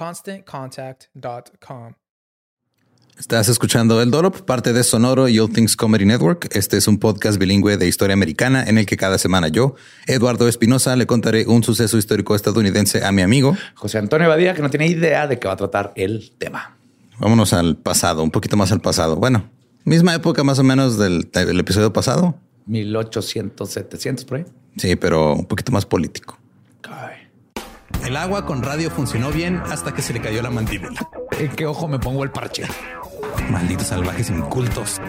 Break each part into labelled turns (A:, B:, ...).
A: ConstantContact.com.
B: Estás escuchando El Dorop, parte de Sonoro y All Things Comedy Network. Este es un podcast bilingüe de historia americana en el que cada semana yo, Eduardo Espinosa, le contaré un suceso histórico estadounidense a mi amigo
C: José Antonio Badía, que no tiene idea de qué va a tratar el tema.
B: Vámonos al pasado, un poquito más al pasado. Bueno, misma época más o menos del, del episodio pasado.
C: 1800, 700 por ahí.
B: Sí, pero un poquito más político. El agua con radio funcionó bien hasta que se le cayó la mandíbula.
C: ¿En qué ojo me pongo el parche?
B: Malditos salvajes incultos.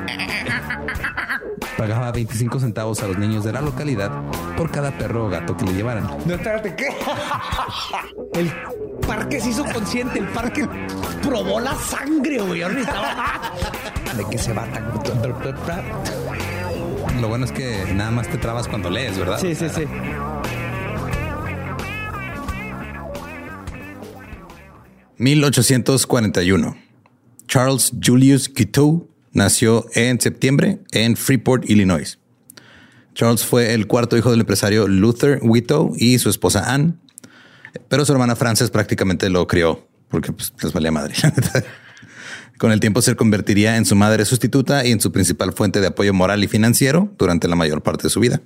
B: Pagaba 25 centavos a los niños de la localidad por cada perro o gato que le llevaran.
C: No, espérate, ¿qué? El parque se hizo consciente, el parque probó la sangre, güey. ¿De qué se va tan...
B: Lo bueno es que nada más te trabas cuando lees, ¿verdad?
C: Sí, sí, sí.
B: ...1841... Charles Julius Guiteau nació en septiembre en Freeport, Illinois. Charles fue el cuarto hijo del empresario Luther Guiteau y su esposa Anne, pero su hermana Frances prácticamente lo crió porque pues, les valía madre. Con el tiempo se convertiría en su madre sustituta y en su principal fuente de apoyo moral y financiero durante la mayor parte de su vida.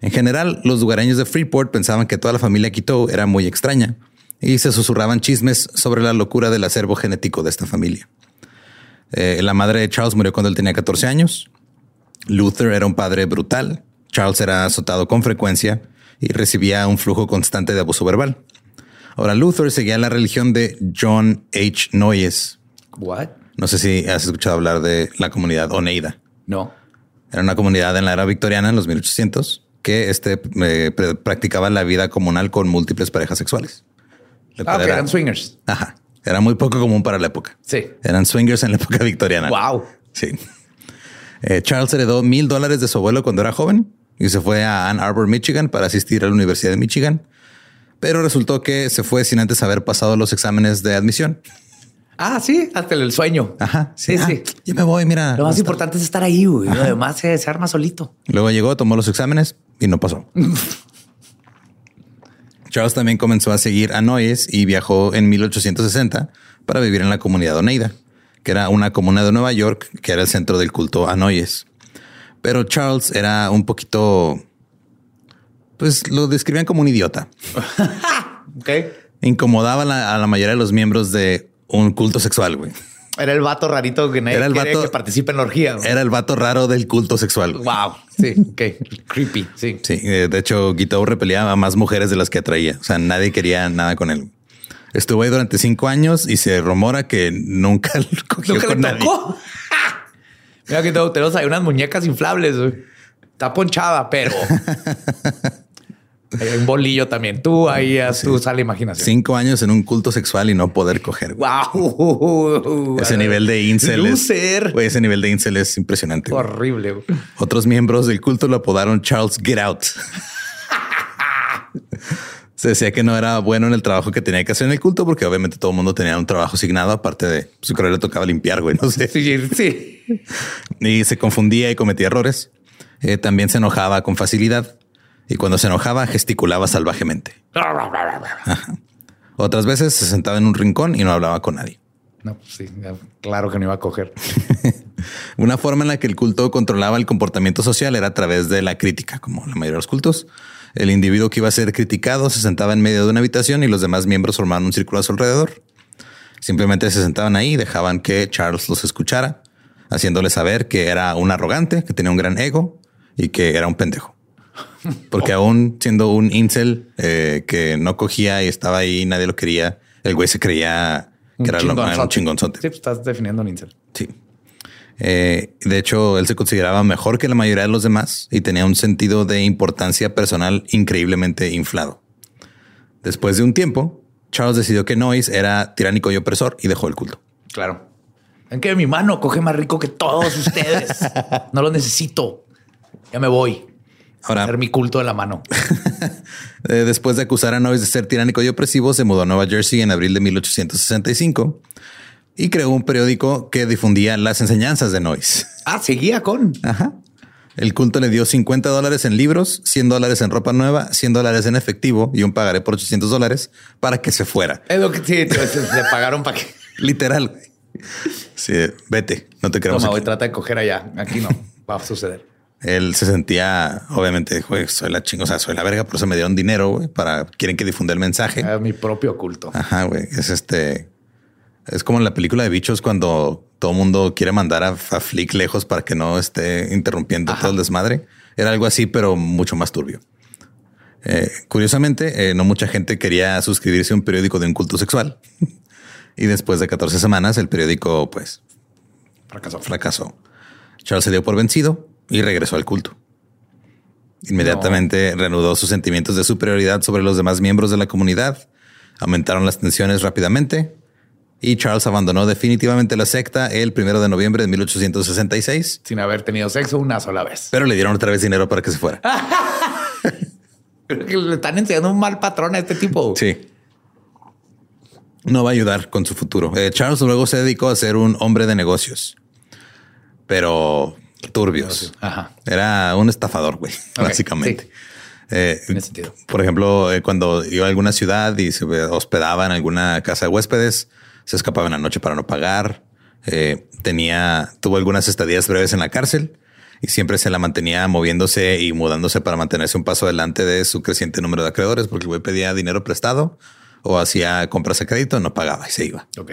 B: En general, los lugareños de Freeport pensaban que toda la familia Quito era muy extraña y se susurraban chismes sobre la locura del acervo genético de esta familia. Eh, la madre de Charles murió cuando él tenía 14 años. Luther era un padre brutal. Charles era azotado con frecuencia y recibía un flujo constante de abuso verbal. Ahora, Luther seguía la religión de John H. Noyes.
C: What?
B: No sé si has escuchado hablar de la comunidad Oneida.
C: No.
B: Era una comunidad en la era victoriana, en los 1800, que este, eh, pr- practicaba la vida comunal con múltiples parejas sexuales.
C: Ah,
B: cual
C: ok,
B: era-
C: eran swingers.
B: Ajá. Era muy poco común para la época.
C: Sí.
B: Eran swingers en la época victoriana.
C: Wow.
B: Sí. Eh, Charles heredó mil dólares de su abuelo cuando era joven y se fue a Ann Arbor, Michigan para asistir a la Universidad de Michigan. Pero resultó que se fue sin antes haber pasado los exámenes de admisión.
C: Ah, sí, hasta el sueño.
B: Ajá.
C: Sí,
B: Ah,
C: sí.
B: Ya me voy, mira.
C: Lo más importante es estar ahí, güey. Lo demás se, se arma solito.
B: Luego llegó, tomó los exámenes y no pasó. Charles también comenzó a seguir a Noyes y viajó en 1860 para vivir en la comunidad Oneida, que era una comuna de Nueva York que era el centro del culto a Noyes. Pero Charles era un poquito, pues lo describían como un idiota.
C: Ok.
B: Incomodaba a la, a la mayoría de los miembros de un culto sexual, güey.
C: Era el vato rarito que nadie
B: Era el
C: quiere
B: vato-
C: que participe en la orgía. güey.
B: Era el vato raro del culto sexual.
C: Wow. Sí, ok. Creepy. Sí.
B: Sí, eh, de hecho, Guiteau repelía a más mujeres de las que atraía. O sea, nadie quería nada con él. Estuvo ahí durante cinco años y se rumora que nunca lo cogió
C: Nunca
B: con
C: le
B: nadie.
C: tocó. Mira que tenemos ahí unas muñecas inflables. güey. Está ponchada, pero hay un bolillo también. Tú ahí haz tu sala imaginación.
B: Cinco años en un culto sexual y no poder coger.
C: Wow.
B: Ese nivel de incel es, ese nivel de incel es impresionante.
C: Horrible. güey.
B: Otros miembros del culto lo apodaron Charles Get Out. Se decía que no era bueno en el trabajo que tenía que hacer en el culto porque obviamente todo el mundo tenía un trabajo asignado aparte de su creo le tocaba limpiar, güey, no sé.
C: Sí, sí.
B: Y se confundía y cometía errores. Eh, también se enojaba con facilidad y cuando se enojaba gesticulaba salvajemente. Otras veces se sentaba en un rincón y no hablaba con nadie.
C: No, pues sí, claro que no iba a coger.
B: Una forma en la que el culto controlaba el comportamiento social era a través de la crítica, como la mayoría de los cultos. El individuo que iba a ser criticado se sentaba en medio de una habitación y los demás miembros formaban un círculo a su alrededor. Simplemente se sentaban ahí y dejaban que Charles los escuchara, haciéndole saber que era un arrogante, que tenía un gran ego y que era un pendejo. Porque aún siendo un incel eh, que no cogía y estaba ahí nadie lo quería, el güey se creía que era, lo, era un chingonzote.
C: Sí, pues estás definiendo un incel.
B: Sí. Eh, de hecho, él se consideraba mejor que la mayoría de los demás y tenía un sentido de importancia personal increíblemente inflado. Después de un tiempo, Charles decidió que Noyes era tiránico y opresor y dejó el culto.
C: Claro. En que mi mano coge más rico que todos ustedes. no lo necesito. Ya me voy.
B: Ahora,
C: hacer mi culto de la mano.
B: eh, después de acusar a Noyes de ser tiránico y opresivo, se mudó a Nueva Jersey en abril de 1865 y creó un periódico que difundía las enseñanzas de Noyes.
C: Ah, seguía con.
B: Ajá. El culto le dio 50 dólares en libros, 100 dólares en ropa nueva, 100 dólares en efectivo y un pagaré por 800 dólares para que se fuera.
C: Es lo que sí, le pagaron para que.
B: Literal. Sí, vete, no te queremos
C: Toma,
B: aquí.
C: güey, trata de coger allá. Aquí no va a suceder.
B: Él se sentía, obviamente, güey, soy la chingo, o sea, soy la verga, por eso me dieron dinero, güey, para, quieren que difunda el mensaje.
C: Es mi propio culto.
B: Ajá, güey, es este, es como en la película de bichos cuando todo el mundo quiere mandar a, a Flick lejos para que no esté interrumpiendo todo el desmadre. Era algo así, pero mucho más turbio. Eh, curiosamente, eh, no mucha gente quería suscribirse a un periódico de un culto sexual. y después de 14 semanas, el periódico, pues,
C: Fracasó.
B: fracasó. Charles se dio por vencido y regresó al culto. Inmediatamente reanudó sus sentimientos de superioridad sobre los demás miembros de la comunidad. Aumentaron las tensiones rápidamente y Charles abandonó definitivamente la secta el primero de noviembre de 1866,
C: Sin haber tenido sexo una sola vez.
B: pero le dieron otra vez dinero para que se fuera.
C: Creo que le están enseñando un mal patrón a este tipo.
B: Sí. No va a ayudar con su futuro. Eh, Charles luego se dedicó a ser un hombre de negocios, pero turbios.
C: Ajá.
B: Era un estafador, güey, básicamente.
C: sí.
B: Eh,
C: Tiene sentido.
B: por ejemplo, eh, cuando iba a alguna ciudad y se hospedaba en alguna casa de huéspedes, se escapaba en la noche para no pagar. Eh, tenía, tuvo algunas estadías breves en la cárcel y siempre se la mantenía moviéndose y mudándose para mantenerse un paso adelante de su creciente número de acreedores, porque el güey pedía dinero prestado o hacía compras a crédito, no pagaba y se iba.
C: Ok.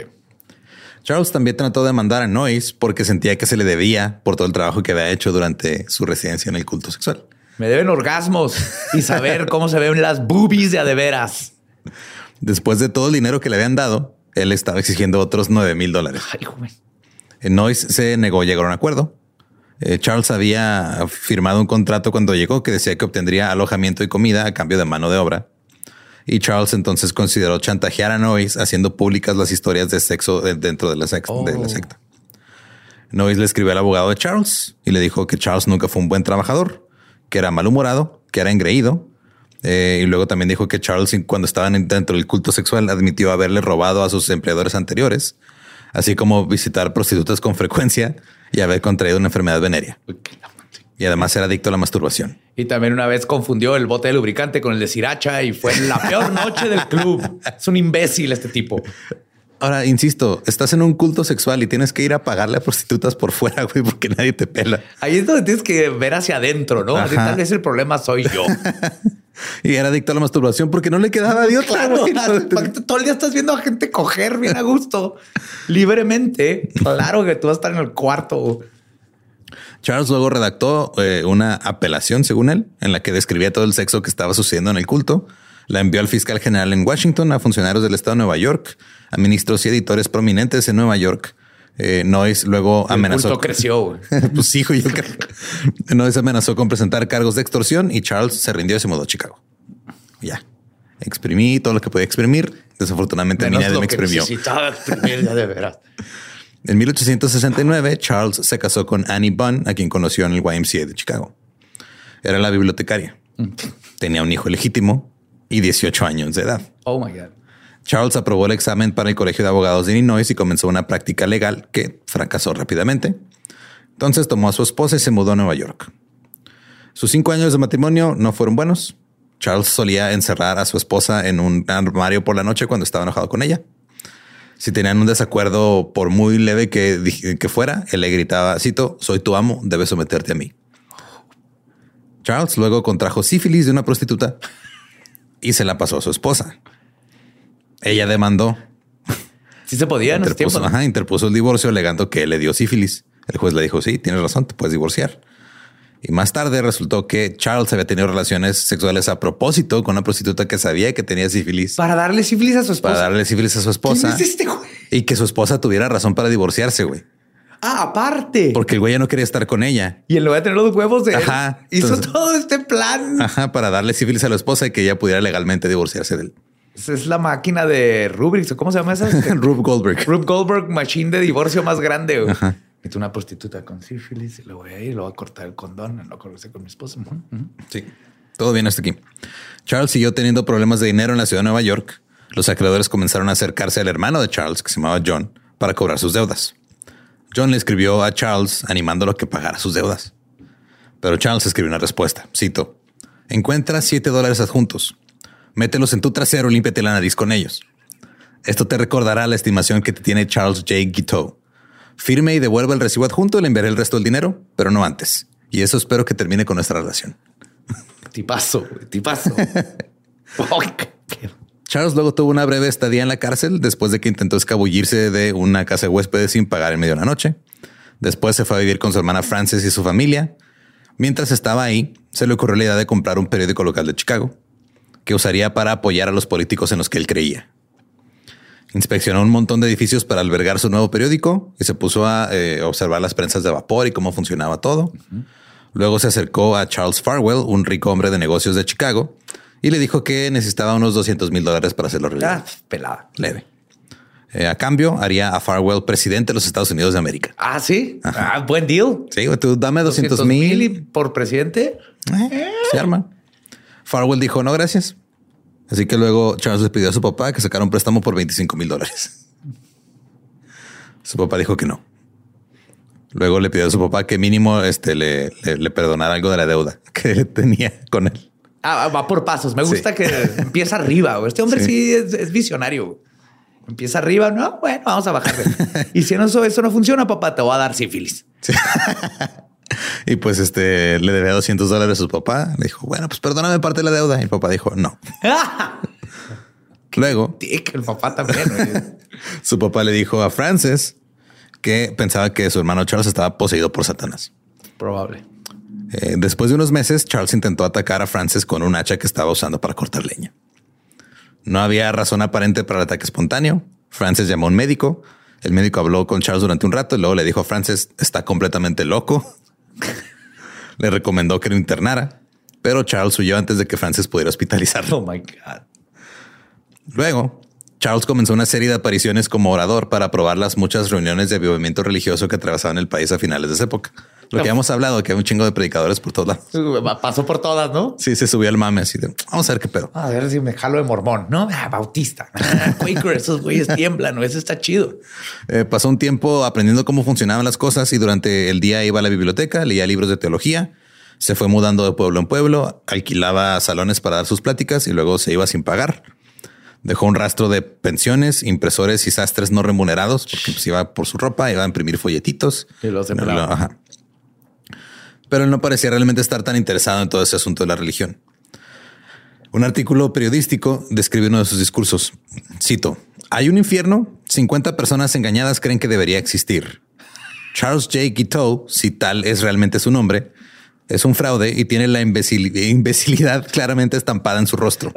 B: Charles también trató de mandar a Noyes porque sentía que se le debía por todo el trabajo que había hecho durante su residencia en el culto sexual.
C: Me deben orgasmos y saber cómo se ven las boobies de a de veras.
B: Después de todo el dinero que le habían dado, él estaba exigiendo otros 9 mil dólares. Eh, Noyes se negó a llegar a un acuerdo. Eh, Charles había firmado un contrato cuando llegó que decía que obtendría alojamiento y comida a cambio de mano de obra. Y Charles entonces consideró chantajear a Noyes haciendo públicas las historias de sexo de- dentro de la,
C: Oh.
B: de la secta. Noyes le escribió al abogado de Charles y le dijo que Charles nunca fue un buen trabajador, que era malhumorado, que era engreído. Eh, y luego también dijo que Charles, cuando estaban en- dentro del culto sexual, admitió haberle robado a sus empleadores anteriores, así como visitar prostitutas con frecuencia y haber contraído una enfermedad venérea. Y además era adicto a la masturbación.
C: Y también una vez confundió el bote de lubricante con el de sriracha y fue la peor noche del club. Es un imbécil este tipo.
B: Ahora, insisto, estás en un culto sexual y tienes que ir a pagarle a prostitutas por fuera, güey, porque nadie te pela.
C: Ahí es donde tienes que ver hacia adentro, ¿no? Así. Tal vez el problema soy yo.
B: Y era adicto a la masturbación porque no le quedaba de otra.
C: Claro,
B: güey.
C: todo el día estás viendo a gente coger bien a gusto, libremente. Claro que tú vas a estar en el cuarto.
B: Charles luego redactó eh, una apelación, según él, en la que describía todo el sexo que estaba sucediendo en el culto. La envió al fiscal general en Washington, a funcionarios del estado de Nueva York, a ministros y editores prominentes en Nueva York. Eh, Noyes luego
C: El
B: amenazó.
C: culto creció.
B: pues sí, yo creo. Noyes amenazó con presentar cargos de extorsión y Charles se rindió y se mudó a Chicago. Ya. Exprimí todo lo que podía exprimir. Desafortunadamente,
C: Menos
B: nadie
C: lo
B: me
C: que
B: exprimió.
C: necesitaba exprimir ya de veras.
B: En 1869, Charles se casó con Annie Bunn, a quien conoció en el YMCA de Chicago. Era la bibliotecaria. Tenía un hijo legítimo y 18 años de edad.
C: Oh my God.
B: Charles aprobó el examen para el Colegio de Abogados de Illinois y comenzó una práctica legal que fracasó rápidamente. Entonces tomó a su esposa y se mudó a Nueva York. Sus cinco años de matrimonio no fueron buenos. Charles solía encerrar a su esposa en un armario por la noche cuando estaba enojado con ella. Si tenían un desacuerdo, por muy leve que, que fuera, él le gritaba, cito, soy tu amo, debes someterte a mí. Charles luego contrajo sífilis de una prostituta y se la pasó a su esposa. Ella demandó
C: Sí se podía en ese tiempo.
B: interpuso,
C: ¿no?
B: ajá, interpuso el divorcio alegando que él le dio sífilis. El juez le dijo, sí, tienes razón, te puedes divorciar. Y más tarde resultó que Charles había tenido relaciones sexuales a propósito con una prostituta que sabía que tenía sífilis
C: Para darle sífilis a su esposa.
B: para darle sífilis a su
C: ¿Quién
B: esposa
C: es este güey?
B: y que su esposa tuviera razón para divorciarse, güey.
C: Ah, aparte.
B: Porque el güey ya no quería estar con ella.
C: Y en lugar de tener los huevos de él,
B: Ajá,
C: hizo
B: entonces-
C: todo este plan.
B: Ajá, para darle sífilis a la esposa y que ella pudiera legalmente divorciarse de él.
C: Esa Es la máquina de Rubik. ¿o ¿Cómo se llama esa?
B: Rube Goldberg.
C: Rube Goldberg Machine de divorcio más grande. güey. Mete una prostituta con sífilis y le voy a ir, le voy a cortar el condón, no conoce con mi ujú.
B: Sí, todo bien hasta aquí. Charles siguió teniendo problemas de dinero en la ciudad de Nueva York. Los acreedores comenzaron a acercarse al hermano de Charles, que se llamaba John, para cobrar sus deudas. John le escribió a Charles animándolo a que pagara sus deudas. Pero Charles escribió una respuesta. Cito: Encuentra 7 dólares adjuntos. Mételos en tu trasero y límpiate la nariz con ellos. Esto te recordará la estimación que te tiene Charles J. Guiteau. Firme y devuelva el recibo adjunto, le enviaré el resto del dinero, pero no antes. Y eso espero que termine con nuestra relación.
C: Tipazo, tipazo.
B: Charles luego tuvo una breve estadía en la cárcel después de que intentó escabullirse de una casa de huéspedes sin pagar en medio de la noche. Después se fue a vivir con su hermana Frances y su familia. Mientras estaba ahí, se le ocurrió la idea de comprar un periódico local de Chicago que usaría para apoyar a los políticos en los que él creía. Inspeccionó un montón de edificios para albergar su nuevo periódico y se puso a eh, observar las prensas de vapor y cómo funcionaba todo. Luego se acercó a Charles Farwell, un rico hombre de negocios de Chicago, y le dijo que necesitaba unos 200 mil dólares para hacerlo realidad.
C: Ah, pelada.
B: Leve. Eh, a cambio, haría a Farwell presidente de los Estados Unidos de América.
C: Ah, sí. Ah, buen deal.
B: Sí, tú dame 200
C: y
B: mil.
C: por presidente.
B: Eh, se arma. Farwell dijo no, gracias. Así que luego Charles le pidió a su papá que sacara un préstamo por 25 mil dólares. Su papá dijo que no. Luego le pidió a su papá que mínimo este, le, le- le perdonara algo de la deuda que tenía con él.
C: Ah, va por pasos. Me
B: Sí.
C: gusta que empieza arriba. Este hombre sí,
B: Sí.
C: es, es visionario. Empieza arriba. No, bueno, vamos a bajarle. y si no, eso, eso no funciona, papá, te voy a dar sífilis.
B: Y pues este le debía 200 dólares a su papá. Le dijo, bueno, pues perdóname parte de la deuda. Y el papá dijo, no. Luego
C: Tic, el papá también.
B: su papá le dijo a Frances que pensaba que su hermano Charles estaba poseído por Satanás.
C: Probable.
B: Eh, después de unos meses, Charles intentó atacar a Frances con un hacha que estaba usando para cortar leña. No había razón aparente para el ataque espontáneo. Frances llamó a un médico. El médico habló con Charles durante un rato y luego le dijo a Frances, está completamente loco. le recomendó que lo internara, pero Charles huyó antes de que Frances pudiera hospitalizarlo.
C: Oh my God.
B: Luego, Charles comenzó una serie de apariciones como orador para probar las muchas reuniones de avivamiento religioso que atravesaban el país a finales de esa época. Lo que ya hemos hablado, que hay un chingo de predicadores por todos lados.
C: Pasó por todas, ¿no?
B: Sí, se subió al mame así de vamos a ver qué pedo.
C: A ver si me jalo de mormón, ¿no? Ah, bautista. Ah, Quaker, esos güeyes tiemblan, ¿no? Eso está chido.
B: Eh, pasó un tiempo aprendiendo cómo funcionaban las cosas y durante el día iba a la biblioteca, leía libros de teología, se fue mudando de pueblo en pueblo, alquilaba salones para dar sus pláticas y luego se iba sin pagar. Dejó un rastro de pensiones, impresores y sastres no remunerados porque pues, iba por su ropa, iba a imprimir folletitos.
C: Y los.
B: Pero él no parecía realmente estar tan interesado en todo ese asunto de la religión. Un artículo periodístico describe uno de sus discursos. Cito, hay un infierno, 50 personas engañadas creen que debería existir. Charles J. Guiteau, si tal es realmente su nombre, es un fraude y tiene la imbecilidad claramente estampada en su rostro.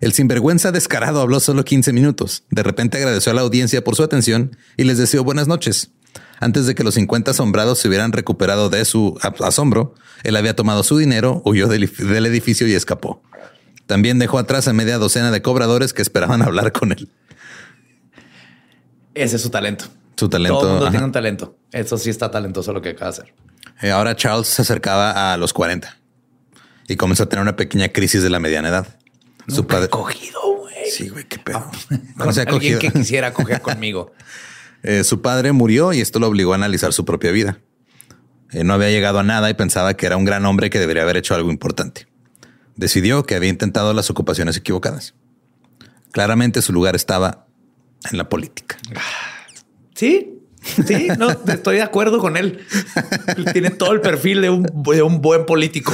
B: El sinvergüenza descarado habló solo 15 minutos. De repente agradeció a la audiencia por su atención y les deseó buenas noches. Antes de que los 50 asombrados se hubieran recuperado de su asombro, él había tomado su dinero, huyó del edificio y escapó. También dejó atrás a media docena de cobradores que esperaban hablar con él.
C: Ese es su talento.
B: Su talento.
C: Todo el mundo tiene un talento. Eso sí está talentoso lo que acaba de hacer.
B: Eh, ahora Charles se acercaba a los 40 y comenzó a tener una pequeña crisis de la mediana edad.
C: Su padre cogido, güey.
B: Sí, güey, qué pedo.
C: No, se alguien que quisiera coger conmigo.
B: Eh, su padre murió y esto lo obligó a analizar su propia vida. Eh, no había llegado a nada y pensaba que era un gran hombre que debería haber hecho algo importante. Decidió que había intentado las ocupaciones equivocadas. Claramente su lugar estaba en la política.
C: Sí, sí, no, estoy de acuerdo con él. Tiene todo el perfil de un, buen político.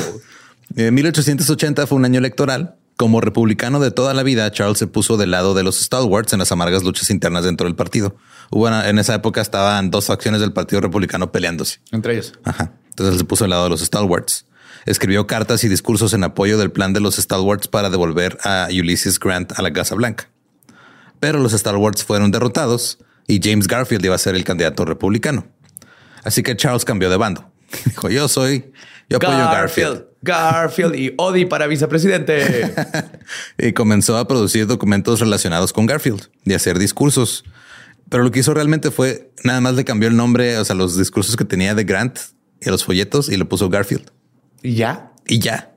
B: En 1880 fue un año electoral. Como republicano de toda la vida, Charles se puso del lado de los stalwarts en las amargas luchas internas dentro del partido. En esa época estaban dos facciones del Partido Republicano peleándose.
C: Entre ellos.
B: Ajá. Entonces se puso del lado de los stalwarts. Escribió cartas y discursos en apoyo del plan de los stalwarts para devolver a Ulysses Grant a la Casa Blanca. Pero los stalwarts fueron derrotados y James Garfield iba a ser el candidato republicano. Así que Charles cambió de bando. Dijo, yo soy, yo apoyo Garfield.
C: Garfield y Odi para vicepresidente.
B: y comenzó a producir documentos relacionados con Garfield y hacer discursos. Pero lo que hizo realmente fue nada más le cambió el nombre, o sea, los discursos que tenía de Grant y los folletos y le puso Garfield.
C: Y ya.
B: Y ya.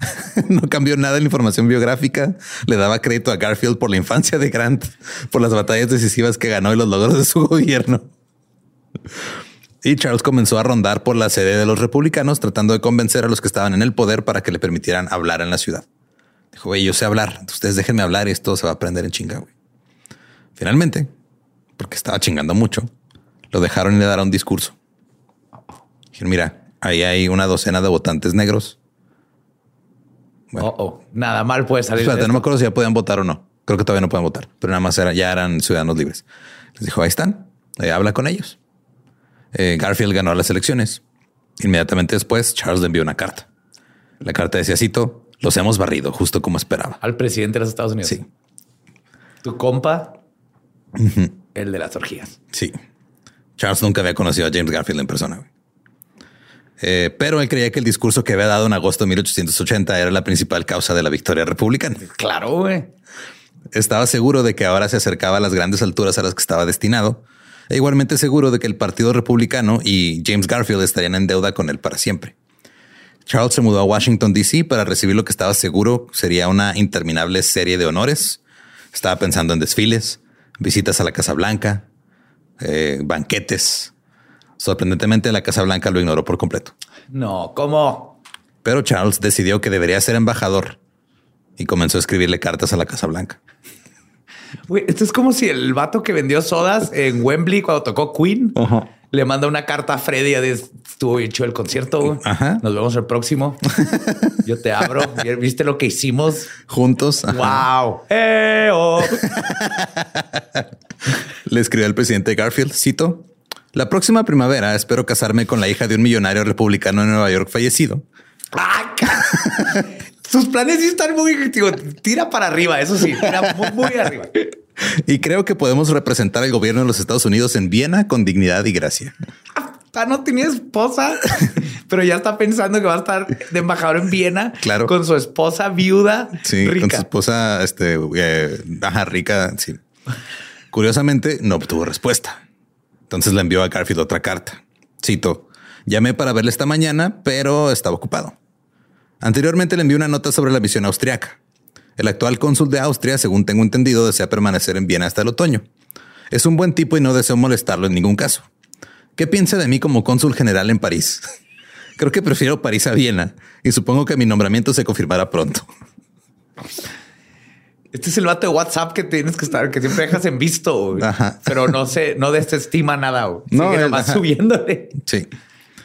B: no cambió nada en la información biográfica. Le daba crédito a Garfield por la infancia de Grant, por las batallas decisivas que ganó y los logros de su gobierno. Y Charles comenzó a rondar por la sede de los republicanos, tratando de convencer a los que estaban en el poder para que le permitieran hablar en la ciudad. Dijo, güey, yo sé hablar, ustedes déjenme hablar y esto se va a aprender en chinga, Finalmente, porque estaba chingando mucho, lo dejaron y le daron un discurso. Dijeron, mira, ahí hay una docena de votantes negros
C: Oh, oh, Nada mal puede salir.
B: no me acuerdo si ya podían votar o no. Creo que todavía no pueden votar, pero nada más ya eran ciudadanos libres. Les dijo, ahí están, eh, habla con ellos. Eh, Garfield ganó las elecciones. Inmediatamente después, Charles le envió una carta. La carta decía, cito, los hemos barrido, justo como esperaba.
C: Al presidente de los Estados Unidos.
B: Sí.
C: Tu compa, el de las orgías.
B: Sí. Charles nunca había conocido a James Garfield en persona. Eh, pero él creía que el discurso que había dado en agosto de 1880 era la principal causa de la victoria republicana.
C: Claro, güey.
B: Estaba seguro de que ahora se acercaba a las grandes alturas a las que estaba destinado. E igualmente seguro de que el Partido Republicano y James Garfield estarían en deuda con él para siempre. Charles se mudó a Washington, D.C. para recibir lo que estaba seguro sería una interminable serie de honores. Estaba pensando en desfiles, visitas a la Casa Blanca, eh, banquetes, Sorprendentemente, la Casa Blanca lo ignoró por completo.
C: No, ¿cómo?
B: Pero Charles decidió que debería ser embajador y comenzó a escribirle cartas a la Casa Blanca.
C: Esto es como si el vato que vendió sodas en Wembley cuando tocó Queen le manda una carta a Freddy de estuvo hecho el concierto. Nos vemos el próximo. Yo te abro. ¿Viste lo que hicimos
B: juntos?
C: Wow.
B: le escribió al presidente Garfield, cito, la próxima primavera espero casarme con la hija de un millonario republicano en Nueva York fallecido.
C: Sus planes sí están muy, tira para arriba, eso sí, tira muy, arriba.
B: Y creo que podemos representar al gobierno de los Estados Unidos en Viena con dignidad y gracia.
C: Ah, no tenía esposa, pero ya está pensando que va a estar de embajador en Viena
B: claro.
C: con su esposa viuda.
B: Sí, con su esposa este, eh, rica. Sí. Curiosamente, no obtuvo respuesta. Entonces le envió a Garfield otra carta. Cito, llamé para verle esta mañana, pero estaba ocupado. Anteriormente le envió una nota sobre la misión austriaca. El actual cónsul de Austria, según tengo entendido, desea permanecer en Viena hasta el otoño. Es un buen tipo y no deseo molestarlo en ningún caso. ¿Qué piensa de mí como cónsul general en París? Creo que prefiero París a Viena y supongo que mi nombramiento se confirmará pronto.
C: Este es el vato de WhatsApp que tienes que estar, que siempre dejas en visto, pero no se, no desestima nada. No, Sigue nomás subiéndole.
B: Sí.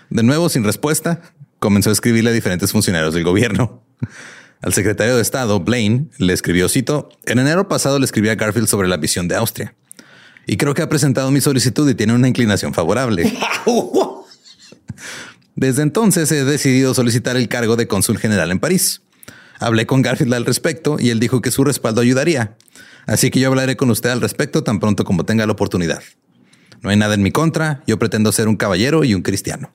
B: De nuevo, sin respuesta, comenzó a escribirle a diferentes funcionarios del gobierno. Al secretario de Estado, Blaine, le escribió, cito, en enero pasado le escribí a Garfield sobre la visión de Austria. Y creo que ha presentado mi solicitud y tiene una inclinación favorable. Desde entonces he decidido solicitar el cargo de cónsul general en París. Hablé con Garfield al respecto y él dijo que su respaldo ayudaría. Así que yo hablaré con usted al respecto tan pronto como tenga la oportunidad. No hay nada en mi contra. Yo pretendo ser un caballero y un cristiano.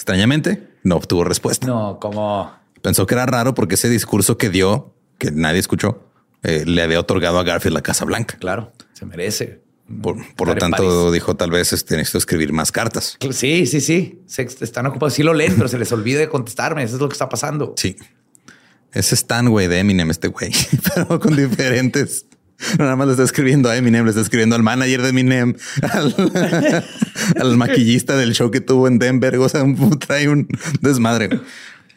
B: Extrañamente, no obtuvo respuesta.
C: No, como
B: pensó que era raro porque ese discurso que dio, que nadie escuchó, eh, le había otorgado a Garfield la Casa Blanca.
C: Claro, se merece.
B: Por, lo tanto, dijo tal vez este, necesito escribir más cartas.
C: Sí, sí, sí. Se están ocupados. Sí lo leen, pero se les olvida de contestarme. Eso es lo que está pasando.
B: Sí. Ese Stan, güey, de Eminem, este güey, pero con diferentes. nada más le está escribiendo a Eminem, le está escribiendo al manager de Eminem, al, maquillista del show que tuvo en Denver. O sea, trae un desmadre.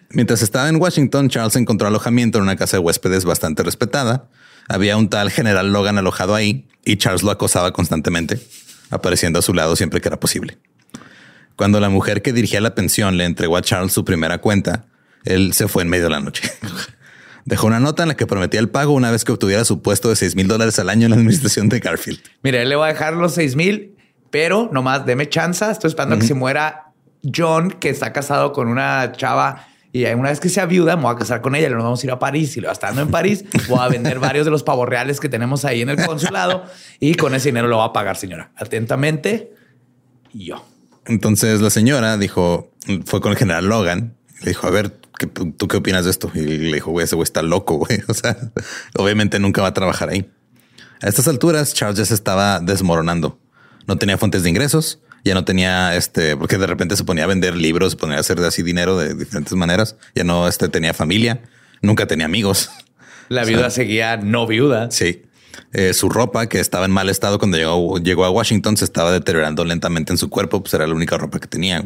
B: Mientras estaba en Washington, Charles encontró alojamiento en una casa de huéspedes bastante respetada. Había un tal general Logan alojado ahí y Charles lo acosaba constantemente, apareciendo a su lado siempre que era posible. Cuando la mujer que dirigía la pensión le entregó a Charles su primera cuenta, él se fue en medio de la noche. Dejó una nota en la que prometía el pago una vez que obtuviera su puesto de 6 mil dólares al año en la administración de Garfield.
C: Mira, él le va a dejar los 6 mil, pero nomás deme chance. Estoy esperando que se muera John, que está casado con una chava y una vez que sea viuda, me voy a casar con ella, nos vamos a ir a París y lo estando en París, voy a vender varios de los pavos reales que tenemos ahí en el consulado y con ese dinero lo va a pagar, señora. Atentamente, y yo.
B: Entonces la señora dijo, fue con el general Logan, le dijo, a ver, ¿tú qué opinas de esto? Y le dijo, güey, ese güey está loco, güey. O sea, obviamente nunca va a trabajar ahí. A estas alturas, Charles ya se estaba desmoronando. No tenía fuentes de ingresos ya no tenía este, porque de repente se ponía a vender libros, se ponía a hacer así dinero de diferentes maneras. Ya no este, tenía familia, nunca tenía amigos.
C: La viuda seguía no viuda.
B: Sí. Eh, su ropa, que estaba en mal estado cuando llegó, llegó a Washington, se estaba deteriorando lentamente en su cuerpo, pues era la única ropa que tenía.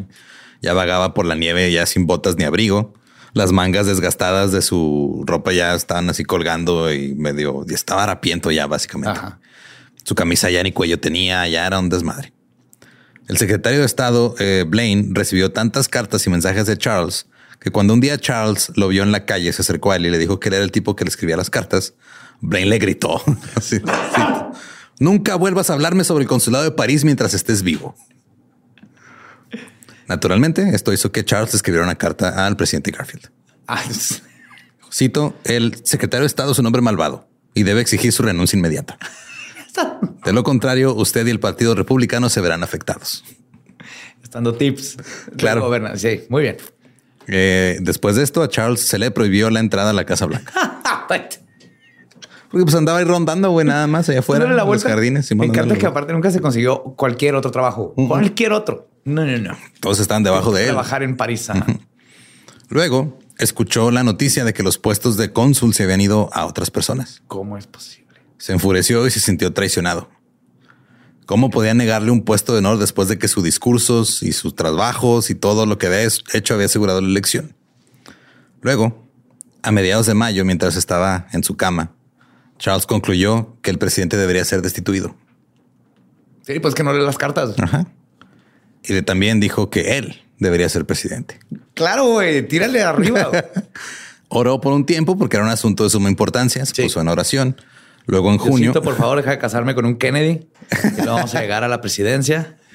B: Ya vagaba por la nieve, ya sin botas ni abrigo. Las mangas desgastadas de su ropa ya estaban así colgando y medio, y estaba harapiento ya básicamente. Su camisa ya ni cuello tenía, ya era un desmadre. El secretario de Estado, eh, Blaine, recibió tantas cartas y mensajes de Charles que cuando un día Charles lo vio en la calle, se acercó a él y le dijo que él era el tipo que le escribía las cartas. Blaine le gritó. Nunca vuelvas a hablarme sobre el consulado de París mientras estés vivo. Naturalmente, esto hizo que Charles escribiera una carta al presidente Garfield. Cito, el secretario de Estado es un hombre malvado y debe exigir su renuncia inmediata. De lo contrario, usted y el Partido Republicano se verán afectados.
C: Estando tips.
B: Claro.
C: Sí, muy bien.
B: Eh, después de esto, a Charles se le prohibió la entrada a la Casa Blanca. Porque pues andaba ahí rondando, güey, nada más allá afuera, en los jardines.
C: Me encanta que aparte nunca se consiguió cualquier otro trabajo. Cualquier otro. No, no, no.
B: Todos están debajo de él.
C: Trabajar en París.
B: Luego escuchó la noticia de que los puestos de cónsul se habían ido a otras personas.
C: ¿Cómo es posible?
B: Se enfureció y se sintió traicionado. ¿Cómo podía negarle un puesto de honor después de que sus discursos y sus trabajos y todo lo que había hecho había asegurado la elección? Luego, a mediados de mayo, mientras estaba en su cama, Charles concluyó que el presidente debería ser destituido.
C: Sí, pues que no lee las cartas.
B: Y también dijo que él debería ser presidente.
C: Claro, güey, tírale arriba.
B: Oró por un tiempo porque era un asunto de suma importancia. Se puso en oración. Luego en junio.
C: por favor, deja de casarme con un Kennedy. Y vamos a llegar a la presidencia.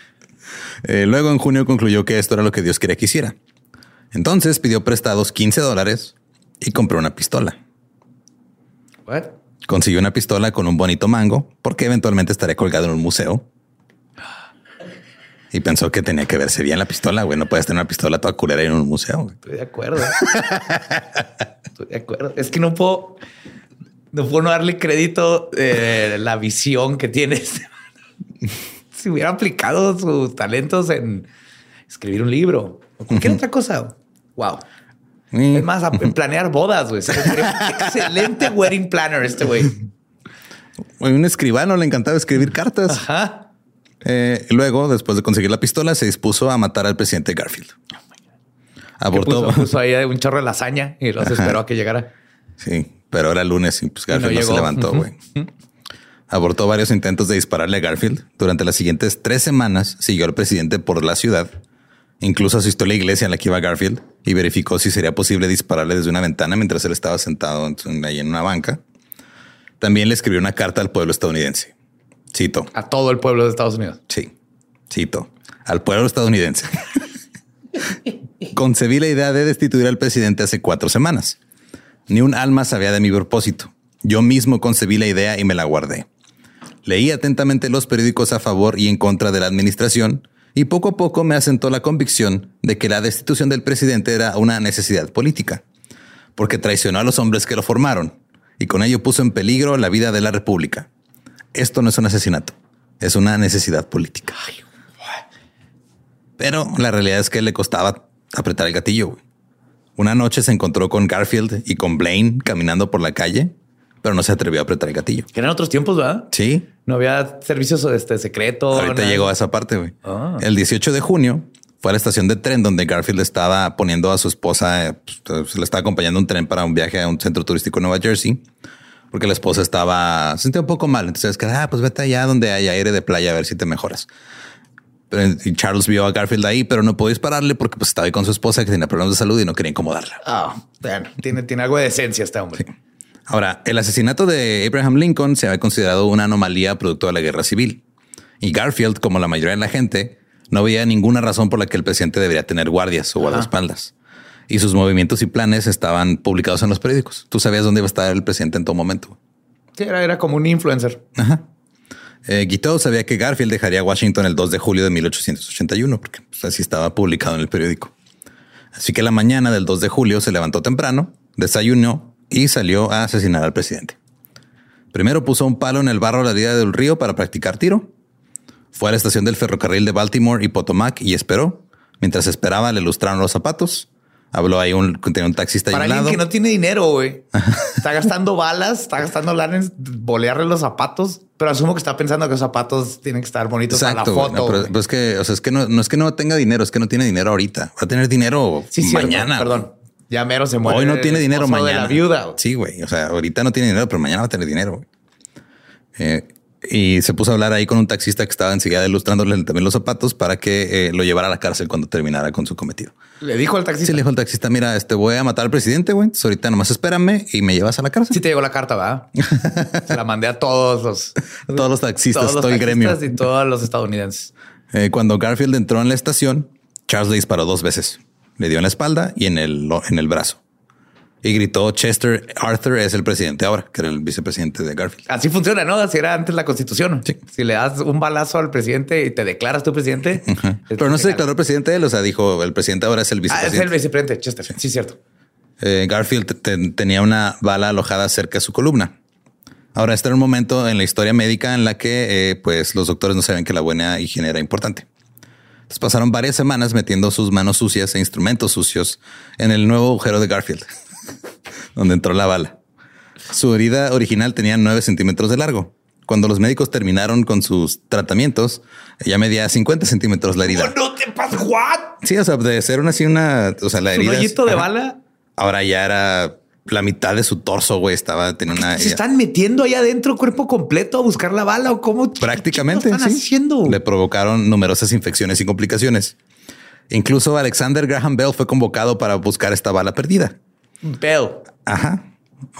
B: Eh, luego en junio concluyó que esto era lo que Dios quería que hiciera. Entonces pidió prestados 15 dólares y compró una pistola.
C: What?
B: Consiguió una pistola con un bonito mango porque eventualmente estaría colgado en un museo. Y pensó que tenía que verse bien la pistola. Güey, no puedes tener una pistola toda culera en un museo.
C: Estoy de acuerdo. Estoy de acuerdo. Es que no puedo no puedo darle crédito de la visión que tiene este si hubiera aplicado sus talentos en escribir un libro o cualquier otra cosa. Wow. Es más, en planear bodas, güey. Excelente wedding planner este güey.
B: Un escribano le encantaba escribir cartas.
C: Ajá.
B: Eh, luego, después de conseguir la pistola, se dispuso a matar al presidente Garfield.
C: Abortó. Puso, ahí un chorro de lasaña y los esperó a que llegara.
B: Sí pero era lunes y pues Garfield no, se levantó, güey. Abortó varios intentos de dispararle a Garfield. Durante las siguientes tres semanas siguió al presidente por la ciudad. Incluso asistió a la iglesia en la que iba Garfield y verificó si sería posible dispararle desde una ventana mientras él estaba sentado ahí en una banca. También le escribió una carta al pueblo estadounidense. Cito.
C: A todo el pueblo de Estados Unidos.
B: Sí, cito. Al pueblo estadounidense. Concebí la idea de destituir al presidente hace cuatro semanas. Ni un alma sabía de mi propósito. Yo mismo concebí la idea y me la guardé. Leí atentamente los periódicos a favor y en contra de la administración y poco a poco me asentó la convicción de que la destitución del presidente era una necesidad política, porque traicionó a los hombres que lo formaron y con ello puso en peligro la vida de la República. Esto no es un asesinato, es una necesidad política. Pero la realidad es que le costaba apretar el gatillo. Una noche se encontró con Garfield y con Blaine caminando por la calle, pero no se atrevió a apretar el gatillo.
C: Que eran otros tiempos, ¿verdad?
B: Sí.
C: No había servicios este, secretos.
B: Ahorita llegó a esa parte. güey. Ah. El 18 de junio fue a la estación de tren donde Garfield estaba poniendo a su esposa, eh, pues, se le estaba acompañando un tren para un viaje a un centro turístico en Nueva Jersey, porque la esposa estaba, se sentía un poco mal. Entonces, que, ah, pues vete allá donde hay aire de playa a ver si te mejoras. y Charles vio a Garfield ahí, pero no pudo dispararle porque pues, estaba ahí con su esposa que tenía problemas de salud y no quería incomodarla.
C: Ah, tiene, tiene algo de esencia este hombre.
B: Ahora, el asesinato de Abraham Lincoln se había considerado una anomalía producto de la guerra civil. Y Garfield, como la mayoría de la gente, no veía ninguna razón por la que el presidente debería tener guardias o guardaespaldas. Y sus movimientos y planes estaban publicados en los periódicos. Tú sabías dónde iba a estar el presidente en todo momento.
C: Sí, era, como un influencer.
B: Ajá. Eh, Guiteau sabía que Garfield dejaría Washington el 2 de julio de 1881, porque pues, así estaba publicado en el periódico. Así que la mañana del 2 de julio se levantó temprano, desayunó y salió a asesinar al presidente. Primero puso un palo en el barro a la orilla del río para practicar tiro. Fue a la estación del ferrocarril de Baltimore y Potomac y esperó. Mientras esperaba, le lustraron los zapatos. Habló ahí un, tenía un taxista
C: Para alguien que no tiene dinero, güey. Está gastando balas, está gastando lana en bolearle los zapatos, pero asumo que está pensando que los zapatos tienen que estar bonitos para la foto.
B: pero, es que, o sea, es que no, es que no tenga dinero, es que no tiene dinero ahorita. Va a tener dinero mañana.
C: perdón. Ya mero se muere.
B: Hoy no tiene dinero, mañana.
C: la viuda.
B: Sí, güey. O sea, ahorita no tiene dinero, pero mañana va a tener dinero. Eh, y se puso a hablar ahí con un taxista que estaba enseguida ilustrándole también los zapatos para que eh, lo llevara a la cárcel cuando terminara con su cometido.
C: Le dijo al taxista.
B: Sí, le dijo al taxista: Mira, este voy a matar al presidente, güey. ahorita nomás espérame y me llevas a la cárcel.
C: Sí, te llegó la carta, va. se la mandé a todos los,
B: todos los taxistas, todo el gremio
C: y todos los estadounidenses.
B: Eh, cuando Garfield entró en la estación, Charles le disparó dos veces. Le dio en la espalda y en el, en el brazo y gritó Chester Arthur es el presidente ahora, que era el vicepresidente de Garfield.
C: Así funciona, ¿no? Así era antes la constitución.
B: Sí.
C: Si le das un balazo al presidente y te declaras tu presidente.
B: Pero no se declaró presidente él, o sea, dijo el presidente ahora es el vicepresidente.
C: Ah, es el vicepresidente, Chester. Sí, cierto.
B: Eh, Garfield tenía una bala alojada cerca de su columna. Ahora, este era un momento en la historia médica en la que eh, pues los doctores no saben que la buena higiene era importante. Entonces pasaron varias semanas metiendo sus manos sucias e instrumentos sucios en el nuevo agujero de Garfield. donde entró la bala. Su herida original tenía 9 centímetros de largo. Cuando los médicos terminaron con sus tratamientos, ella medía 50 centímetros la herida.
C: ¿No te pasa? ¿What?
B: Sí, o sea, de ser una así una, o sea, la herida.
C: ¿Un de bala?
B: Ahora ya era la mitad de su torso, güey, estaba teniendo una.
C: Se están metiendo ahí adentro, cuerpo completo, a buscar la bala o cómo.
B: Prácticamente.
C: ¿qué están haciendo?
B: Le provocaron numerosas infecciones y complicaciones. Incluso Alexander Graham Bell fue convocado para buscar esta bala perdida.
C: Bell.
B: Ajá.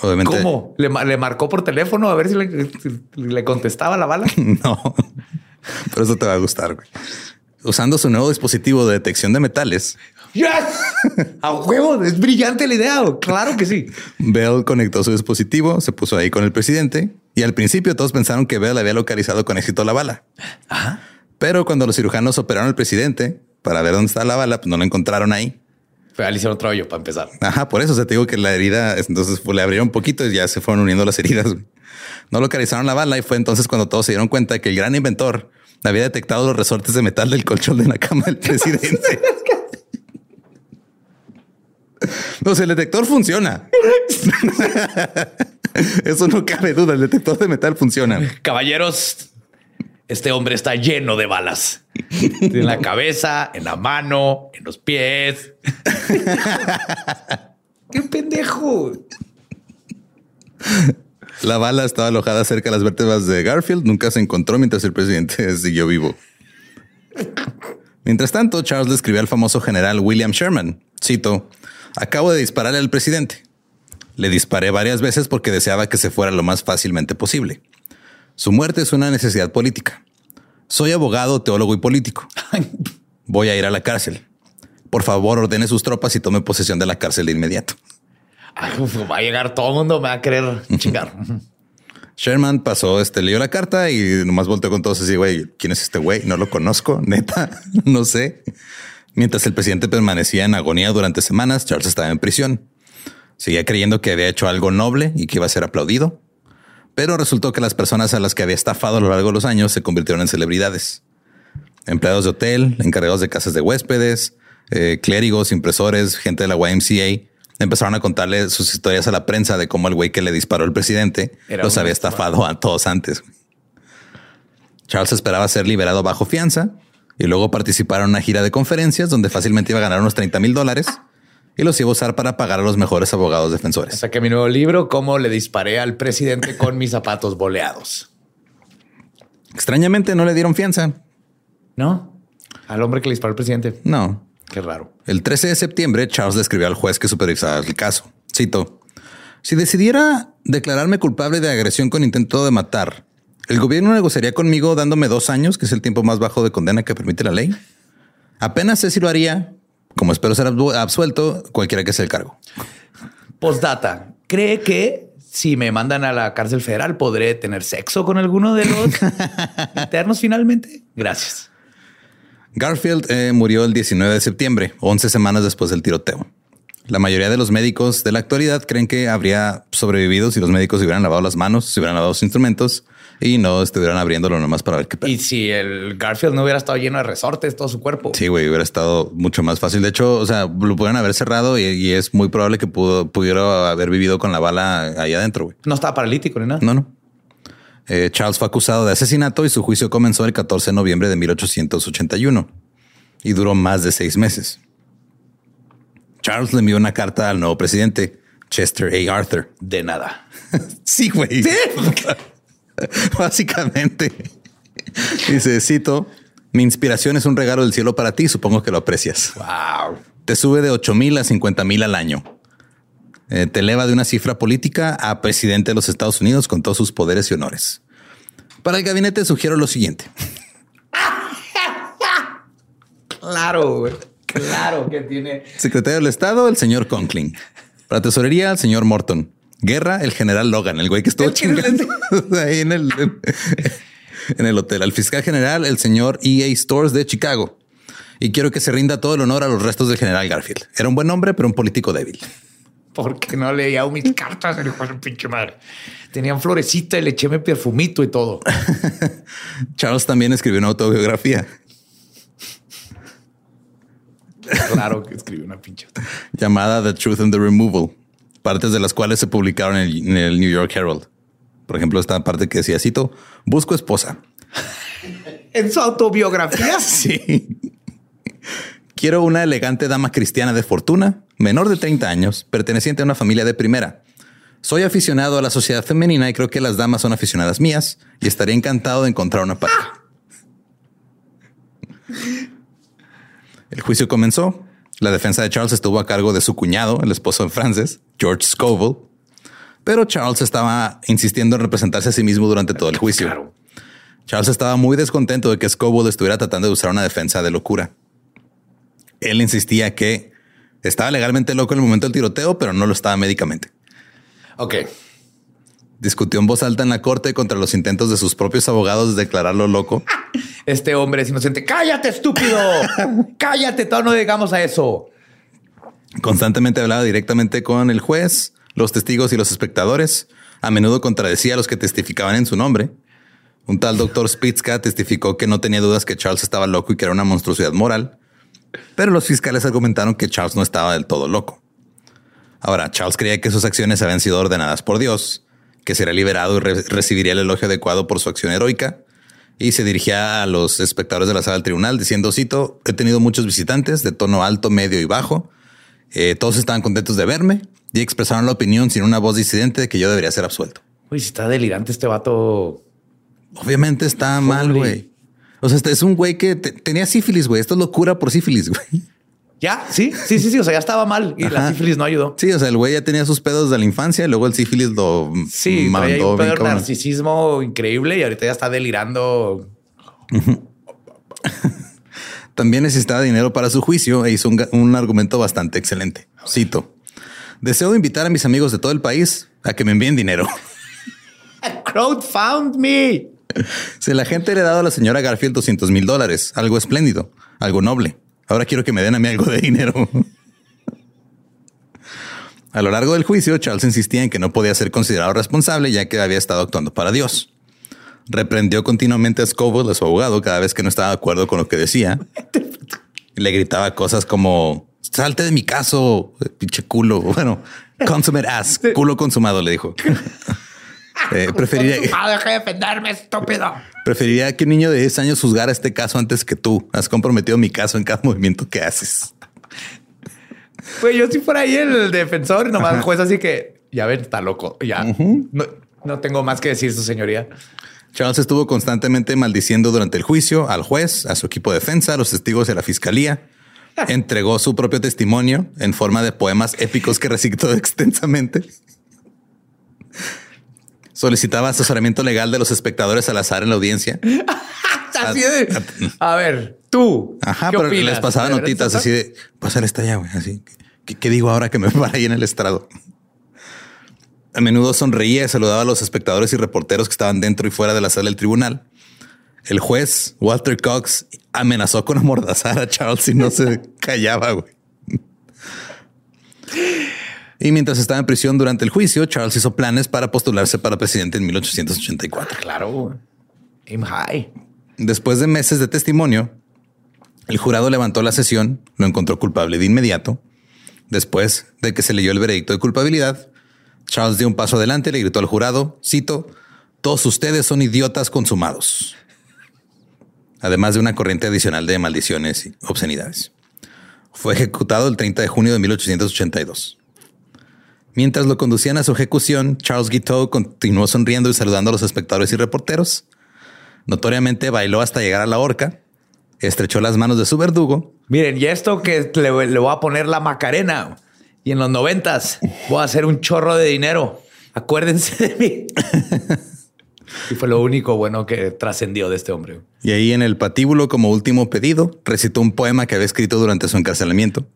B: Obviamente.
C: ¿Cómo? ¿Le, marcó por teléfono a ver si le, contestaba la bala?
B: no, pero eso te va a gustar. Usando su nuevo dispositivo de detección de metales.
C: ¡Yes! A huevo, es brillante la idea. Claro que sí.
B: Bell conectó su dispositivo, se puso ahí con el presidente y al principio todos pensaron que Bell había localizado con éxito la bala. Ajá. Pero cuando los cirujanos operaron al presidente para ver dónde está la bala, pues no la encontraron ahí.
C: Fue al otro hoyo para empezar.
B: Ajá, por eso se te digo que la herida, entonces le abrieron un poquito y ya se fueron uniendo las heridas. No localizaron la bala y fue entonces cuando todos se dieron cuenta que el gran inventor había detectado los resortes de metal del colchón de la cama del presidente. no, el detector funciona. Eso no cabe duda. El detector de metal funciona.
C: Caballeros, este hombre está lleno de balas. En la cabeza, en la mano, en los pies. ¡Qué pendejo!
B: La bala estaba alojada cerca de las vértebras de Garfield. Nunca se encontró mientras el presidente siguió vivo. Mientras tanto, Charles le escribió al famoso general William Sherman, Cito, acabo de dispararle al presidente. Le disparé varias veces porque deseaba que se fuera lo más fácilmente posible. Su muerte es una necesidad política. Soy abogado, teólogo y político. Voy a ir a la cárcel. Por favor, ordene sus tropas y tome posesión de la cárcel de inmediato.
C: va a llegar todo el mundo, me va a querer chingar.
B: Sherman pasó, este, leyó la carta y nomás volteó con todos así, güey, ¿quién es este güey? No lo conozco, neta, no sé. Mientras el presidente permanecía en agonía durante semanas, Charles estaba en prisión. Seguía creyendo que había hecho algo noble y que iba a ser aplaudido. Pero resultó que las personas a las que había estafado a lo largo de los años se convirtieron en celebridades. Empleados de hotel, encargados de casas de huéspedes, eh, clérigos, impresores, gente de la YMCA, empezaron a contarle sus historias a la prensa de cómo el güey que le disparó el presidente los había estafado a todos antes. Charles esperaba ser liberado bajo fianza y luego participar en una gira de conferencias donde fácilmente iba a ganar unos 30 mil dólares y los iba a usar para pagar a los mejores abogados defensores.
C: Saqué mi nuevo libro, Cómo le disparé al presidente con mis zapatos boleados.
B: Extrañamente no le dieron fianza.
C: ¿No? Al hombre que le disparó al presidente.
B: No.
C: Qué raro.
B: El 13 de septiembre, Charles le escribió al juez que supervisaba el caso. Cito. Si decidiera declararme culpable de agresión con intento de matar, ¿el gobierno negociaría conmigo dándome dos años, que es el tiempo más bajo de condena que permite la ley? Apenas sé si lo haría, como espero ser absuelto, cualquiera que sea el cargo.
C: Postdata, ¿cree que si me mandan a la cárcel federal podré tener sexo con alguno de los internos finalmente? Gracias.
B: Garfield eh, murió el 19 de septiembre, 11 semanas después del tiroteo. La mayoría de los médicos de la actualidad creen que habría sobrevivido si los médicos hubieran lavado las manos, si hubieran lavado sus instrumentos y no estuvieran abriéndolo nomás para ver qué
C: Y si el Garfield no hubiera estado lleno de resortes, todo su cuerpo.
B: Sí, güey, hubiera estado mucho más fácil. De hecho, o sea, lo pudieran haber cerrado y, es muy probable que pudo, pudiera haber vivido con la bala ahí adentro. Güey.
C: No estaba paralítico ni nada.
B: No, no. Eh, Charles fue acusado de asesinato y su juicio comenzó el 14 de noviembre de 1881 y duró más de seis meses. Charles le envió una carta al nuevo presidente, Chester A. Arthur.
C: De nada.
B: sí, güey. Básicamente. Dice, cito, mi inspiración es un regalo del cielo para ti, supongo que lo aprecias.
C: Wow.
B: Te sube de 8 mil a 50 mil al año. Eh, te eleva de una cifra política a presidente de los Estados Unidos con todos sus poderes y honores. Para el gabinete sugiero lo siguiente.
C: claro, Claro que tiene.
B: Secretario del Estado, el señor Conkling. Para tesorería, el señor Morton. Guerra, el general Logan, el güey que estuvo chingando ahí en el, en el hotel. Al fiscal general, el señor EA Stores de Chicago. Y quiero que se rinda todo el honor a los restos del general Garfield. Era un buen hombre, pero un político débil.
C: Porque no leía mis cartas, el hijo de pinche madre. Tenían florecita y le eché mi perfumito y todo.
B: Charles también escribió una autobiografía.
C: Claro que escribió una pinche.
B: Llamada The Truth and the Removal partes de las cuales se publicaron en el, New York Herald. Por ejemplo, esta parte que decía, cito, busco esposa.
C: ¿En su autobiografía?
B: sí. Quiero una elegante dama cristiana de fortuna, menor de 30 años, perteneciente a una familia de primera. Soy aficionado a la sociedad femenina y creo que las damas son aficionadas mías y estaría encantado de encontrar una pareja. El juicio comenzó la defensa de Charles estuvo a cargo de su cuñado, el esposo de Frances, George Scoville, pero Charles estaba insistiendo en representarse a sí mismo durante todo el juicio. Charles estaba muy descontento de que Scoville estuviera tratando de usar una defensa de locura. Él insistía que estaba legalmente loco en el momento del tiroteo, pero no lo estaba médicamente.
C: Ok.
B: Discutió en voz alta en la corte contra los intentos de sus propios abogados de declararlo loco.
C: Este hombre es inocente. Cállate, estúpido. Cállate, todo no digamos a eso.
B: Constantemente hablaba directamente con el juez, los testigos y los espectadores. A menudo contradecía a los que testificaban en su nombre. Un tal doctor Spitzka testificó que no tenía dudas que Charles estaba loco y que era una monstruosidad moral, pero los fiscales argumentaron que Charles no estaba del todo loco. Ahora, Charles creía que sus acciones habían sido ordenadas por Dios, que sería liberado y recibiría el elogio adecuado por su acción heroica, y se dirigía a los espectadores de la sala del tribunal diciendo, cito, he tenido muchos visitantes de tono alto, medio y bajo. Eh, todos estaban contentos de verme y expresaron la opinión sin una voz disidente de que yo debería ser absuelto.
C: Uy, si está delirante este vato.
B: Obviamente está mal, güey. O sea, este es un güey que tenía sífilis, güey. Esto es locura por sífilis, güey.
C: Ya, sí, sí, sí, sí. O sea, ya estaba mal y la sífilis no ayudó.
B: Sí, o sea, el güey ya tenía sus pedos de la infancia y luego el sífilis lo
C: sí, mandó. un pedo de narcisismo increíble y ahorita ya está delirando.
B: También necesitaba dinero para su juicio e hizo un, argumento bastante excelente. Cito: Deseo invitar a mis amigos de todo el país a que me envíen dinero.
C: Crowd found me.
B: Si la gente le ha dado a la señora Garfield 200 mil dólares, algo espléndido, algo noble. Ahora quiero que me den a mí algo de dinero. A lo largo del juicio, Charles insistía en que no podía ser considerado responsable ya que había estado actuando para Dios. Reprendió continuamente a Scoble, a su abogado, cada vez que no estaba de acuerdo con lo que decía. Le gritaba cosas como salte de mi caso, pinche culo. Bueno, consummate ass, culo consumado, le dijo.
C: eh, preferiría. Deja de defenderme, estúpido.
B: Preferiría que un niño de 10 años juzgara este caso antes que tú. Has comprometido mi caso en cada movimiento que haces.
C: Pues yo si fuera ahí el defensor, nomás el juez así que ya ven, está loco. Ya no, tengo más que decir, su señoría.
B: Charles estuvo constantemente maldiciendo durante el juicio al juez, a su equipo de defensa, a los testigos de la fiscalía. Entregó su propio testimonio en forma de poemas épicos que recitó extensamente solicitaba asesoramiento legal de los espectadores al azar en la audiencia.
C: así de, a ver, tú.
B: Ajá, pero les pasaba notitas así de pasar esta ya, güey. Así ¿qué, digo ahora que me para ahí en el estrado? A menudo sonreía y saludaba a los espectadores y reporteros que estaban dentro y fuera de la sala del tribunal. El juez Walter Cox amenazó con amordazar a Charles si no se callaba, güey. Y mientras estaba en prisión durante el juicio, Charles hizo planes para postularse para presidente en 1884.
C: Claro, aim high.
B: Después de meses de testimonio, el jurado levantó la sesión, lo encontró culpable de inmediato. Después de que se leyó el veredicto de culpabilidad, Charles dio un paso adelante y le gritó al jurado, cito, todos ustedes son idiotas consumados. Además de una corriente adicional de maldiciones y obscenidades. Fue ejecutado el 30 de junio de 1882. Mientras lo conducían a su ejecución, Charles Guiteau continuó sonriendo y saludando a los espectadores y reporteros. Notoriamente bailó hasta llegar a la horca, estrechó las manos de su verdugo.
C: Miren, y esto que le, voy a poner la macarena. Y en los noventas voy a hacer un chorro de dinero. Acuérdense de mí. y fue lo único bueno que trascendió de este hombre.
B: Y ahí en el patíbulo, como último pedido, recitó un poema que había escrito durante su encarcelamiento.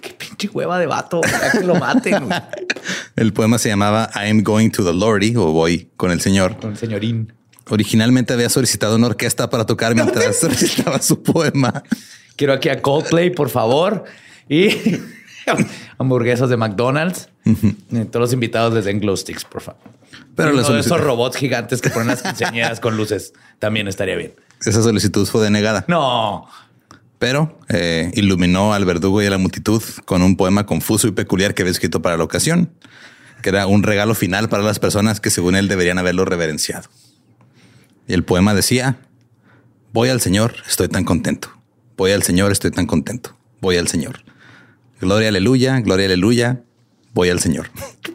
C: Qué pinche hueva de vato. que lo maten.
B: el poema se llamaba I am going to the Lordy o voy con el señor.
C: Con el señorín.
B: Originalmente había solicitado una orquesta para tocar mientras recitaba su poema.
C: Quiero aquí a Coldplay, por favor. Y hamburguesas de McDonald's. Todos los invitados les den glow sticks, por favor. Pero los esos robots gigantes que ponen las quinceañeras con luces también estaría bien.
B: Esa solicitud fue denegada.
C: No,
B: pero eh, iluminó al verdugo y a la multitud con un poema confuso y peculiar que había escrito para la ocasión, que era un regalo final para las personas que según él deberían haberlo reverenciado. Y el poema decía, voy al Señor, estoy tan contento. Voy al Señor, estoy tan contento. Voy al Señor. Gloria, aleluya, gloria, aleluya. Voy al Señor.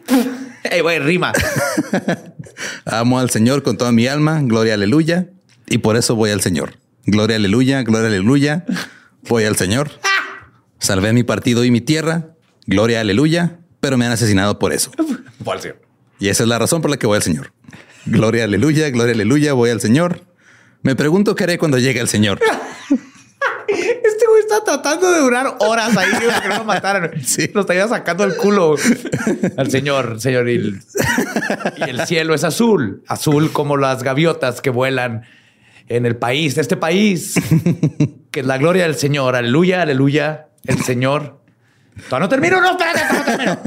C: Ey, voy, rima.
B: Amo al Señor con toda mi alma, gloria, aleluya. Y por eso voy al Señor. Gloria, aleluya, gloria, aleluya. Voy al Señor. Salvé mi partido y mi tierra. Gloria, aleluya. Pero me han asesinado por eso. Y esa es la razón por la que voy al Señor. Gloria, aleluya, gloria, aleluya. Voy al Señor. Me pregunto qué haré cuando llegue el Señor.
C: Este güey está tratando de durar horas ahí que no lo mataran. Sí. Lo estaría sacando el culo al señor, señor. y el cielo es azul, azul como las gaviotas que vuelan en el país, de este país, que es la gloria del Señor. Aleluya, aleluya, el Señor. Todavía no termino, no, espérate, no termino.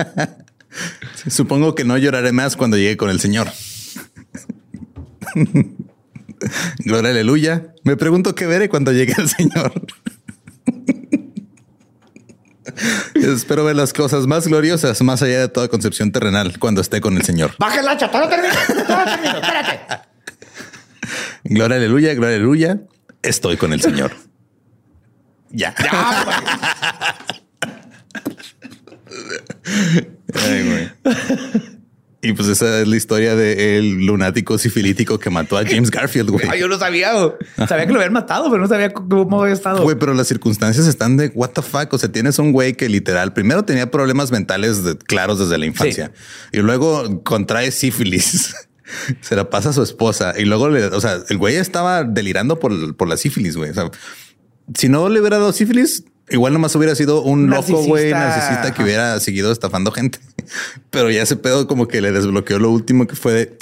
B: Supongo que no lloraré más cuando llegue con el Señor. Gloria, aleluya. Me pregunto qué veré cuando llegue el Señor. Espero ver las cosas más gloriosas más allá de toda concepción terrenal cuando esté con el Señor.
C: Baja el hacha, no termino, no termino, espérate.
B: Gloria, aleluya, gloria, aleluya. Estoy con el Señor. ya. Y pues esa es la historia del lunático sifilítico que mató a James Garfield, güey.
C: Ay, yo no sabía. Sabía que lo habían matado, pero no sabía cómo había estado.
B: Güey, pero las circunstancias están de what the fuck. O sea, tienes un güey que literal primero tenía problemas mentales claros desde la infancia y luego contrae sífilis. Se la pasa a su esposa y luego le, o sea, el güey estaba delirando por, por la sífilis, güey. O sea, si no le hubiera dado sífilis, Igual nomás hubiera sido un loco, güey, narcisista que hubiera seguido estafando gente. Pero ya ese pedo como que le desbloqueó lo último que fue de...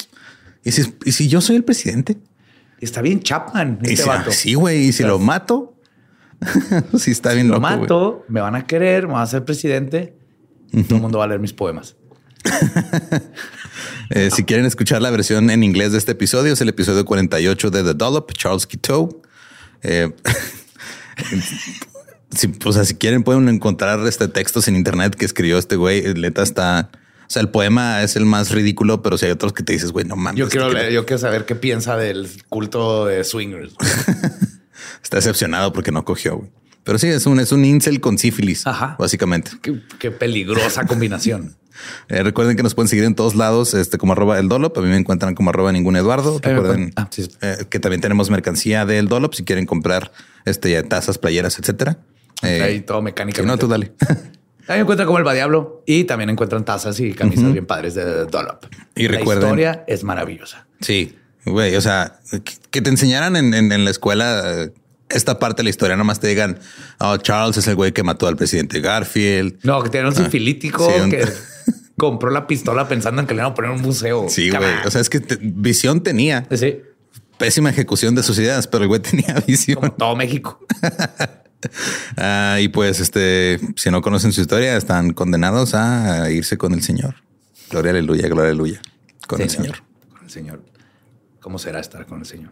B: ¿Y si, yo soy el presidente?
C: Está bien Chapman. Este
B: vato. Sí, güey. Y si lo mato, sí está bien
C: lo mato, me van a querer, me van a ser presidente. Todo el mundo va a leer mis poemas.
B: Eh, si quieren escuchar la versión en inglés de este episodio, es el episodio 48 de The Dollop, Charles Quito. Eh, si, o sea, si quieren pueden encontrar este textos en internet que escribió este güey. Leta está... O sea, el poema es el más ridículo, pero si hay otros que te dices, güey, no mames.
C: Yo quiero leer, yo quiero saber qué piensa del culto de swingers.
B: está decepcionado porque no cogió, güey. Pero sí, es un, es un incel con sífilis, Ajá. básicamente.
C: Qué, peligrosa combinación.
B: Eh, recuerden que nos pueden seguir en todos lados, este, como arroba el Dolop. A mí me encuentran como arroba ningún Eduardo. Recuerden ah, eh, que también tenemos mercancía del Dolop si quieren comprar este, tazas, playeras, etcétera.
C: Eh, Ahí todo mecánicamente.
B: no, tú dale.
C: Ahí encuentran como el Diablo y también encuentran tazas y camisas bien padres de Dollop.
B: Y
C: la historia es maravillosa.
B: Sí, güey. O sea, que te enseñaran en, la escuela eh, esta parte de la historia, nomás te digan, oh, Charles es el güey que mató al presidente Garfield.
C: No, que tiene un ah, sifilítico que compró la pistola pensando en que le iban a poner un museo.
B: Sí, güey. O sea, es que visión tenía.
C: Sí.
B: Pésima ejecución de sus ideas, pero el güey tenía visión. Como
C: todo México.
B: Ah, y pues, este, si no conocen su historia, están condenados a irse con el Señor. Gloria aleluya, gloria aleluya. Con el Señor.
C: Con el Señor. ¿Cómo será estar con el Señor?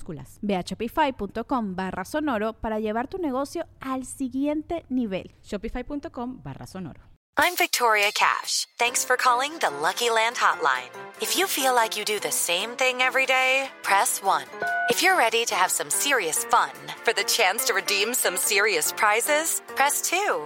D: Ve a shopify.com barra sonoro para llevar tu negocio al siguiente nivel. Shopify.com barra sonoro.
E: I'm Victoria Cash. Thanks for calling the Lucky Land Hotline. If you feel like you do the same thing every day, press 1. If you're ready to have some serious fun for the chance to redeem some serious prizes, press 2.